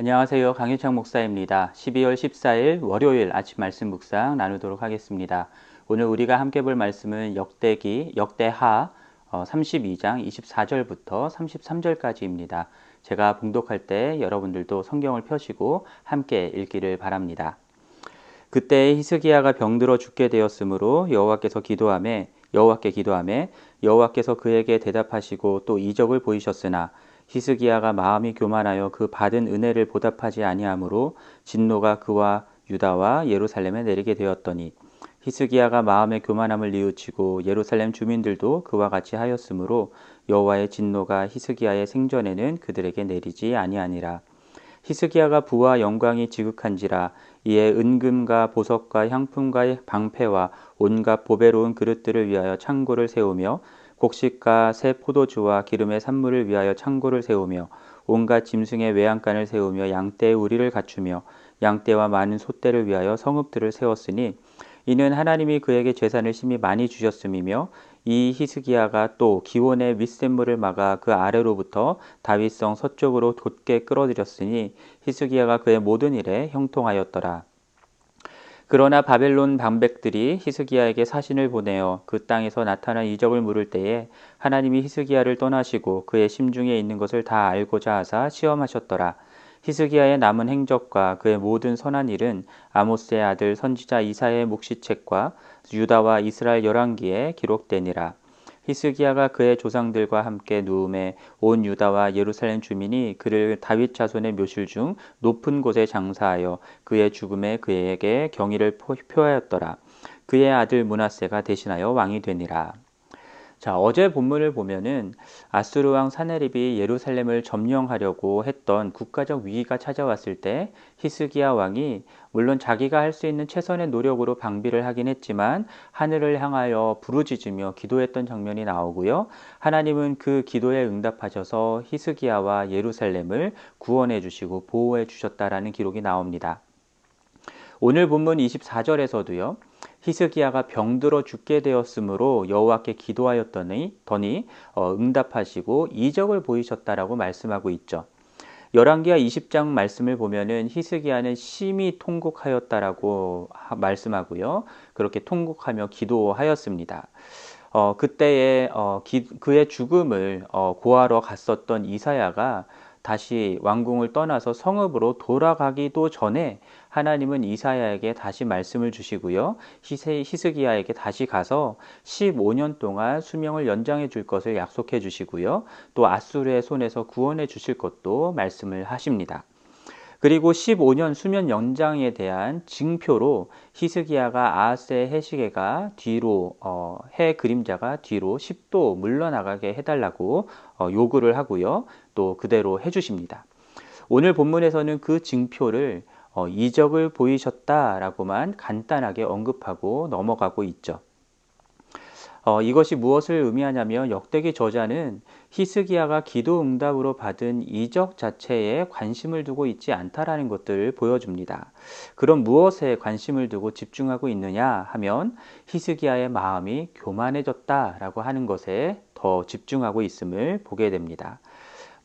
안녕하세요. 강희창 목사입니다. 12월 14일 월요일 아침 말씀 묵상 나누도록 하겠습니다. 오늘 우리가 함께 볼 말씀은 역대기, 역대하 32장 24절부터 33절까지입니다. 제가 봉독할 때 여러분들도 성경을 펴시고 함께 읽기를 바랍니다. 그때 히스기야가 병들어 죽게 되었으므로 여호와께서 기도함에 여호와께 기도함에 여호와께서 그에게 대답하시고 또 이적을 보이셨으나 히스기야가 마음이 교만하여 그 받은 은혜를 보답하지 아니하므로 진노가 그와 유다와 예루살렘에 내리게 되었더니 히스기야가 마음의 교만함을 뉘우치고 예루살렘 주민들도 그와 같이 하였으므로 여호와의 진노가 히스기야의 생전에는 그들에게 내리지 아니하니라. 히스기야가 부와 영광이 지극한지라 이에 은금과 보석과 향품과 방패와 온갖 보배로운 그릇들을 위하여 창고를 세우며 곡식과 새 포도주와 기름의 산물을 위하여 창고를 세우며 온갖 짐승의 외양간을 세우며 양떼의 우리를 갖추며 양떼와 많은 소떼를 위하여 성읍들을 세웠으니 이는 하나님이 그에게 재산을 심히 많이 주셨음이며 이 히스기야가 또 기원의 윗샘물을 막아 그 아래로부터 다윗성 서쪽으로 돋게 끌어들였으니 히스기야가 그의 모든 일에 형통하였더라. 그러나 바벨론 방백들이 히스기야에게 사신을 보내어 그 땅에서 나타난 이적을 물을 때에 하나님이 히스기야를 떠나시고 그의 심중에 있는 것을 다 알고자 하사 시험하셨더라. 히스기야의 남은 행적과 그의 모든 선한 일은 아모스의 아들 선지자 이사의 묵시책과 유다와 이스라엘 열왕기에 기록되니라. 히스기야가 그의 조상들과 함께 누움에 온 유다와 예루살렘 주민이 그를 다윗 자손의 묘실 중 높은 곳에 장사하여 그의 죽음에 그에게 경의를 표하였더라. 그의 아들 문하세가 대신하여 왕이 되니라. 자, 어제 본문을 보면은 아수르 왕 사네립이 예루살렘을 점령하려고 했던 국가적 위기가 찾아왔을 때 히스기야 왕이 물론 자기가 할 수 있는 최선의 노력으로 방비를 하긴 했지만 하늘을 향하여 부르짖으며 기도했던 장면이 나오고요. 하나님은 그 기도에 응답하셔서 히스기야와 예루살렘을 구원해 주시고 보호해 주셨다라는 기록이 나옵니다. 오늘 본문 24절에서도요. 히스기야가 병들어 죽게 되었으므로 여호와께 기도하였더니 더니 어, 응답하시고 이적을 보이셨다라고 말씀하고 있죠. 열왕기하 20장 말씀을 보면은 히스기야는 심히 통곡하였다라고 말씀하고요. 그렇게 통곡하며 기도하였습니다. 어, 그때에 어, 기, 그의 죽음을 어, 고하러 갔었던 이사야가 다시 왕궁을 떠나서 성읍으로 돌아가기도 전에 하나님은 이사야에게 다시 말씀을 주시고요. 히스기야에게 다시 가서 15년 동안 수명을 연장해 줄 것을 약속해 주시고요. 또 아수르의 손에서 구원해 주실 것도 말씀을 하십니다. 그리고 15년 수면 연장에 대한 징표로 히스기야가 아하스의 해시계가 뒤로 어, 해 그림자가 뒤로 10도 물러나가게 해달라고 어, 요구를 하고요. 또 그대로 해주십니다. 오늘 본문에서는 그 징표를 어, 이적을 보이셨다라고만 간단하게 언급하고 넘어가고 있죠. 어, 이것이 무엇을 의미하냐면 역대기 저자는 히스기야가 기도 응답으로 받은 이적 자체에 관심을 두고 있지 않다라는 것들을 보여줍니다. 그럼 무엇에 관심을 두고 집중하고 있느냐 하면 히스기야의 마음이 교만해졌다라고 하는 것에 더 집중하고 있음을 보게 됩니다.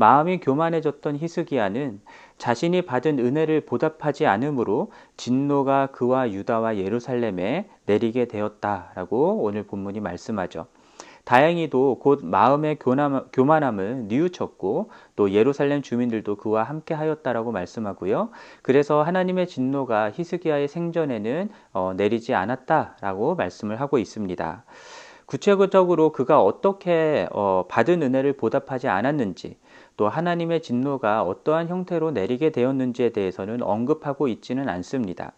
마음이 교만해졌던 히스기야는 자신이 받은 은혜를 보답하지 않으므로 진노가 그와 유다와 예루살렘에 내리게 되었다라고 오늘 본문이 말씀하죠. 다행히도 곧 마음의 교만함을 뉘우쳤고 또 예루살렘 주민들도 그와 함께 하였다라고 말씀하고요. 그래서 하나님의 진노가 히스기야의 생전에는 어, 내리지 않았다라고 말씀을 하고 있습니다. 구체적으로 그가 어떻게 어, 받은 은혜를 보답하지 않았는지 또 하나님의 진노가 어떠한 형태로 내리게 되었는지에 대해서는 언급하고 있지는 않습니다.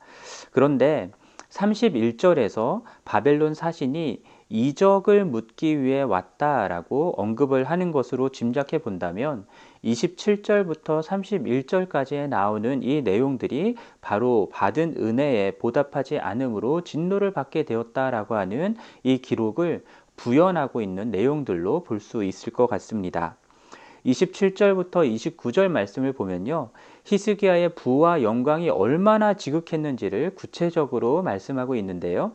그런데 31절에서 바벨론 사신이 이적을 묻기 위해 왔다라고 언급을 하는 것으로 짐작해 본다면 27절부터 31절까지에 나오는 이 내용들이 바로 받은 은혜에 보답하지 않으므로 진노를 받게 되었다라고 하는 이 기록을 부연하고 있는 내용들로 볼 수 있을 것 같습니다. 27절부터 29절 말씀을 보면요. 히스기야의 부와 영광이 얼마나 지극했는지를 구체적으로 말씀하고 있는데요.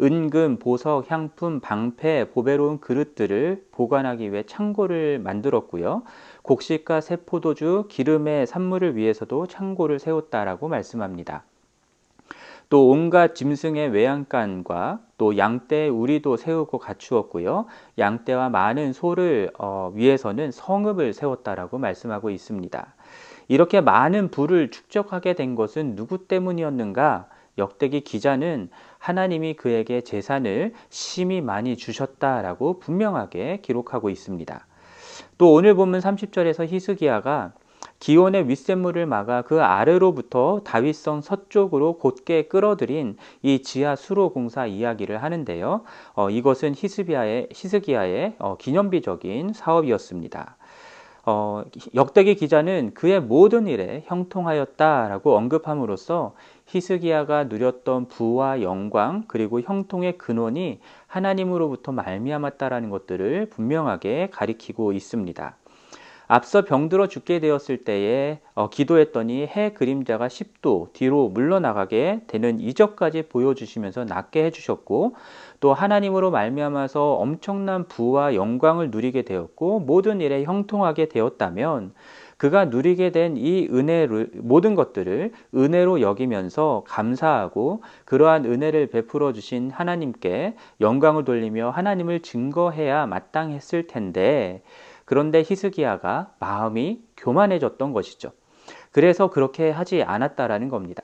은금, 보석, 향품, 방패, 보배로운 그릇들을 보관하기 위해 창고를 만들었고요. 곡식과 새포도주, 기름의 산물을 위해서도 창고를 세웠다라고 말씀합니다. 또 온갖 짐승의 외양간과 또 양떼 우리도 세우고 갖추었고요. 양떼와 많은 소를 어, 위해서는 성읍을 세웠다라고 말씀하고 있습니다. 이렇게 많은 부를 축적하게 된 것은 누구 때문이었는가? 역대기 기자는 하나님이 그에게 재산을 심히 많이 주셨다라고 분명하게 기록하고 있습니다. 또 오늘 보면 30절에서 히스기야가 기온의 윗샘물을 막아 그 아래로부터 다윗성 서쪽으로 곧게 끌어들인 이 지하 수로 공사 이야기를 하는데요. 어, 이것은 히스기야의, 히스기야의 어, 기념비적인 사업이었습니다. 어, 역대기 기자는 그의 모든 일에 형통하였다라고 언급함으로써 히스기야가 누렸던 부와 영광 그리고 형통의 근원이 하나님으로부터 말미암았다라는 것들을 분명하게 가리키고 있습니다. 앞서 병들어 죽게 되었을 때에 어, 기도했더니 해 그림자가 10도 뒤로 물러나가게 되는 이적까지 보여주시면서 낫게 해주셨고 또 하나님으로 말미암아서 엄청난 부와 영광을 누리게 되었고 모든 일에 형통하게 되었다면 그가 누리게 된 이 은혜를 모든 것들을 은혜로 여기면서 감사하고 그러한 은혜를 베풀어 주신 하나님께 영광을 돌리며 하나님을 증거해야 마땅했을 텐데 그런데 히스기야가 마음이 교만해졌던 것이죠. 그래서 그렇게 하지 않았다라는 겁니다.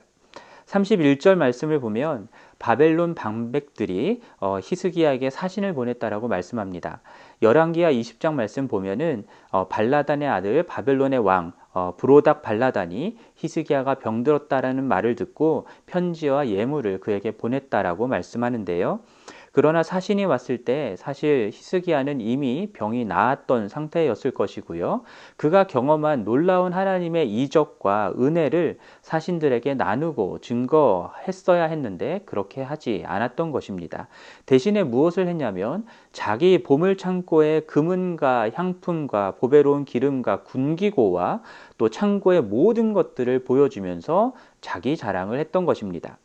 31절 말씀을 보면 바벨론 방백들이 어, 히스기야에게 사신을 보냈다라고 말씀합니다. 열왕기하 20장 말씀 보면은 어, 발라단의 아들 바벨론의 왕 어, 브로닥 발라단이 히스기야가 병들었다라는 말을 듣고 편지와 예물을 그에게 보냈다라고 말씀하는데요. 그러나 사신이 왔을 때 사실 히스기야는 이미 병이 나았던 상태였을 것이고요. 그가 경험한 놀라운 하나님의 이적과 은혜를 사신들에게 나누고 증거했어야 했는데 그렇게 하지 않았던 것입니다. 대신에 무엇을 했냐면 자기 보물 창고의 금은과 향품과 보배로운 기름과 군기고와 또 창고의 모든 것들을 보여주면서 자기 자랑을 했던 것입니다.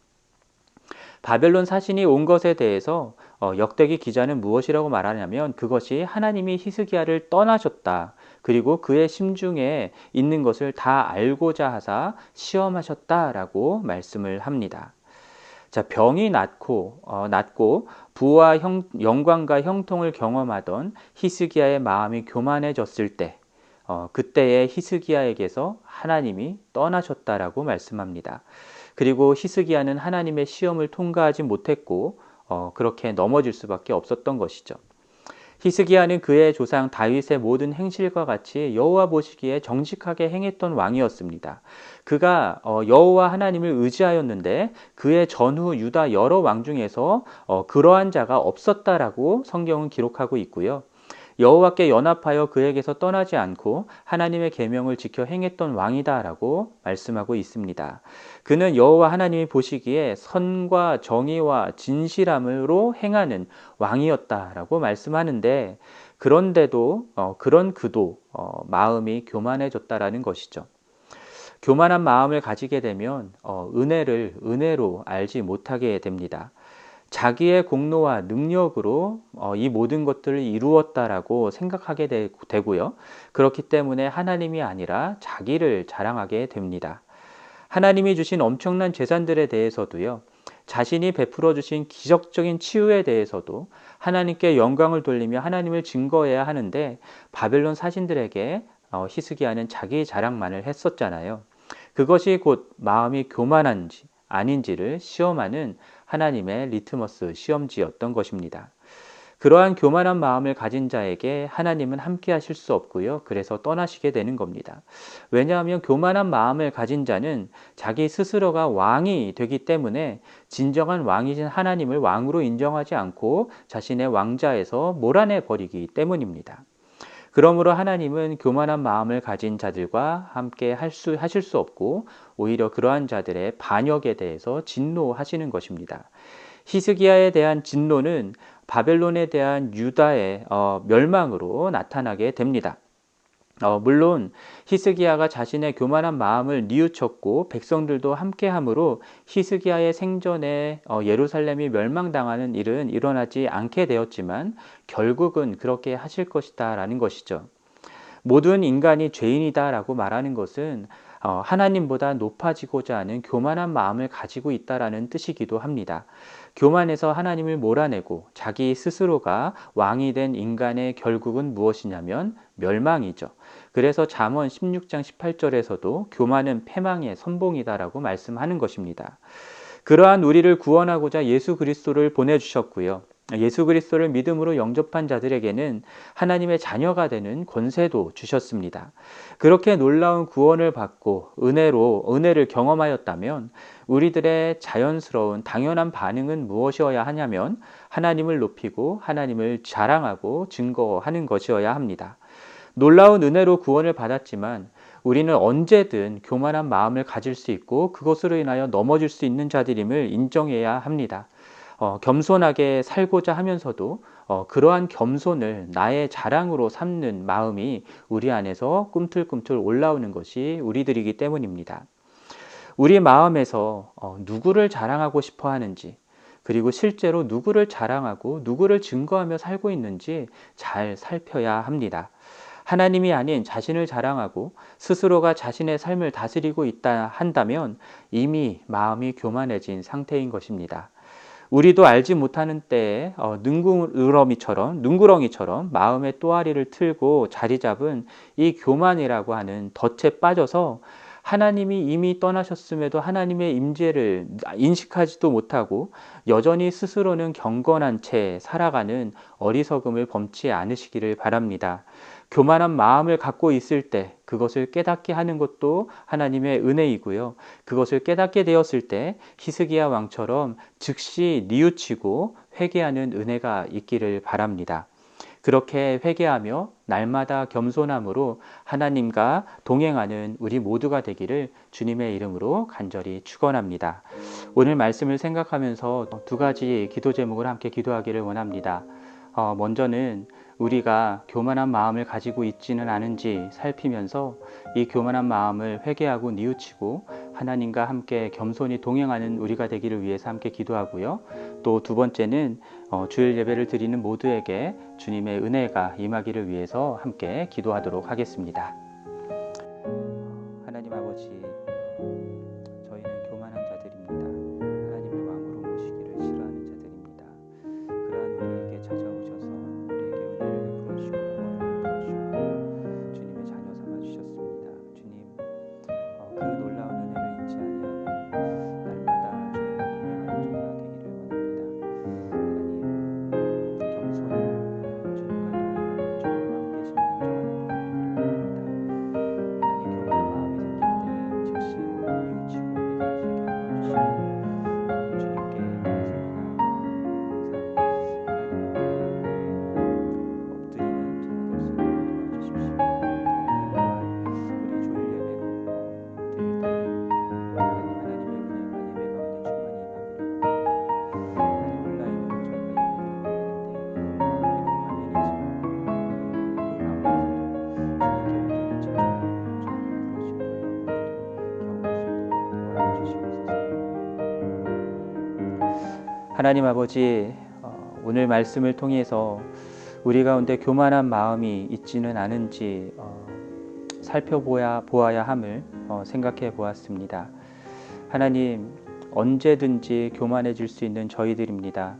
바벨론 사신이 온 것에 대해서 어, 역대기 기자는 무엇이라고 말하냐면 그것이 하나님이 히스기야를 떠나셨다. 그리고 그의 심중에 있는 것을 다 알고자 하사 시험하셨다라고 말씀을 합니다. 자, 병이 낫고, 어, 낫고 부와 형, 영광과 형통을 경험하던 히스기야의 마음이 교만해졌을 때, 어, 그때의 히스기야에게서 하나님이 떠나셨다라고 말씀합니다. 그리고 히스기야는 하나님의 시험을 통과하지 못했고 어, 그렇게 넘어질 수밖에 없었던 것이죠. 히스기야는 그의 조상 다윗의 모든 행실과 같이 여호와 보시기에 정직하게 행했던 왕이었습니다. 그가 어, 여호와 하나님을 의지하였는데 그의 전후 유다 여러 왕 중에서 어, 그러한 자가 없었다라고 성경은 기록하고 있고요. 여호와께 연합하여 그에게서 떠나지 않고 하나님의 계명을 지켜 행했던 왕이다라고 말씀하고 있습니다. 그는 여호와 하나님이 보시기에 선과 정의와 진실함으로 행하는 왕이었다라고 말씀하는데 그런데도 어, 그런 그도 어, 마음이 교만해졌다라는 것이죠. 교만한 마음을 가지게 되면 어, 은혜를 은혜로 알지 못하게 됩니다. 자기의 공로와 능력으로 어, 이 모든 것들을 이루었다라고 생각하게 되, 고요 그렇기 때문에 하나님이 아니라 자기를 자랑하게 됩니다. 하나님이 주신 엄청난 재산들에 대해서도요. 자신이 베풀어 주신 기적적인 치유에 대해서도 하나님께 영광을 돌리며 하나님을 증거해야 하는데 바벨론 사신들에게 어, 히스기야는 자기 자랑만을 했었잖아요. 그것이 곧 마음이 교만한지 아닌지를 시험하는 하나님의 리트머스 시험지였던 것입니다. 그러한 교만한 마음을 가진 자에게 하나님은 함께 하실 수 없고요. 그래서 떠나시게 되는 겁니다. 왜냐하면 교만한 마음을 가진 자는 자기 스스로가 왕이 되기 때문에 진정한 왕이신 하나님을 왕으로 인정하지 않고 자신의 왕좌에서 몰아내 버리기 때문입니다. 그러므로 하나님은 교만한 마음을 가진 자들과 함께 할 수, 하실 수 없고 오히려 그러한 자들의 반역에 대해서 진노하시는 것입니다. 히스기야에 대한 진노는 바벨론에 대한 유다의 어, 멸망으로 나타나게 됩니다. 어, 물론 히스기야가 자신의 교만한 마음을 뉘우쳤고 백성들도 함께함으로 히스기야의 생전에 어, 예루살렘이 멸망당하는 일은 일어나지 않게 되었지만 결국은 그렇게 하실 것이다 라는 것이죠. 모든 인간이 죄인이다 라고 말하는 것은 어, 하나님보다 높아지고자 하는 교만한 마음을 가지고 있다라는 뜻이기도 합니다. 교만해서 하나님을 몰아내고 자기 스스로가 왕이 된 인간의 결국은 무엇이냐면 멸망이죠. 그래서 잠언 16장 18절에서도 교만은 패망의 선봉이다라고 말씀하는 것입니다. 그러한 우리를 구원하고자 예수 그리스도를 보내주셨고요. 예수 그리스도를 믿음으로 영접한 자들에게는 하나님의 자녀가 되는 권세도 주셨습니다. 그렇게 놀라운 구원을 받고 은혜로 은혜를 경험하였다면 우리들의 자연스러운 당연한 반응은 무엇이어야 하냐면 하나님을 높이고 하나님을 자랑하고 증거하는 것이어야 합니다. 놀라운 은혜로 구원을 받았지만 우리는 언제든 교만한 마음을 가질 수 있고 그것으로 인하여 넘어질 수 있는 자들임을 인정해야 합니다. 어, 겸손하게 살고자 하면서도 어, 그러한 겸손을 나의 자랑으로 삼는 마음이 우리 안에서 꿈틀꿈틀 올라오는 것이 우리들이기 때문입니다. 우리 마음에서 어, 누구를 자랑하고 싶어 하는지, 그리고 실제로 누구를 자랑하고 누구를 증거하며 살고 있는지 잘 살펴야 합니다. 하나님이 아닌 자신을 자랑하고 스스로가 자신의 삶을 다스리고 있다 한다면 이미 마음이 교만해진 상태인 것입니다. 우리도 알지 못하는 때에 어, 능구렁이처럼 능구렁이처럼 마음의 또아리를 틀고 자리 잡은 이 교만이라고 하는 덫에 빠져서 하나님이 이미 떠나셨음에도 하나님의 임재를 인식하지도 못하고 여전히 스스로는 경건한 채 살아가는 어리석음을 범치 않으시기를 바랍니다. 교만한 마음을 갖고 있을 때 그것을 깨닫게 하는 것도 하나님의 은혜이고요. 그것을 깨닫게 되었을 때 히스기야 왕처럼 즉시 뉘우치고 회개하는 은혜가 있기를 바랍니다. 그렇게 회개하며 날마다 겸손함으로 하나님과 동행하는 우리 모두가 되기를 주님의 이름으로 간절히 축원합니다. 오늘 말씀을 생각하면서 두 가지 기도 제목을 함께 기도하기를 원합니다. 어, 먼저는 우리가 교만한 마음을 가지고 있지는 않은지 살피면서 이 교만한 마음을 회개하고 뉘우치고 하나님과 함께 겸손히 동행하는 우리가 되기를 위해서 함께 기도하고요. 또 두 번째는 어, 주일 예배를 드리는 모두에게 주님의 은혜가 임하기를 위해서 함께 기도하도록 하겠습니다. 하나님 아버지 어, 오늘 말씀을 통해서 우리 가운데 교만한 마음이 있지는 않은지 어, 살펴보야 보아야 함을 어, 생각해 보았습니다. 하나님 언제든지 교만해질 수 있는 저희들입니다.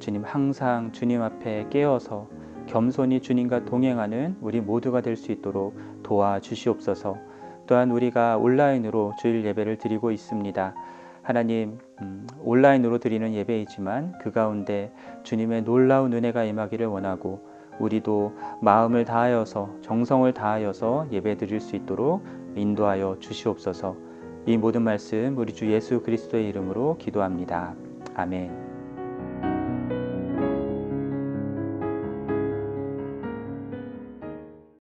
주님 항상 주님 앞에 깨어서 겸손히 주님과 동행하는 우리 모두가 될 수 있도록 도와주시옵소서. 또한 우리가 온라인으로 주일 예배를 드리고 있습니다. 하나님 음, 온라인으로 드리는 예배이지만 그 가운데 주님의 놀라운 은혜가 임하기를 원하고 우리도 마음을 다하여서 정성을 다하여서 예배 드릴 수 있도록 인도하여 주시옵소서. 이 모든 말씀 우리 주 예수 그리스도의 이름으로 기도합니다. 아멘.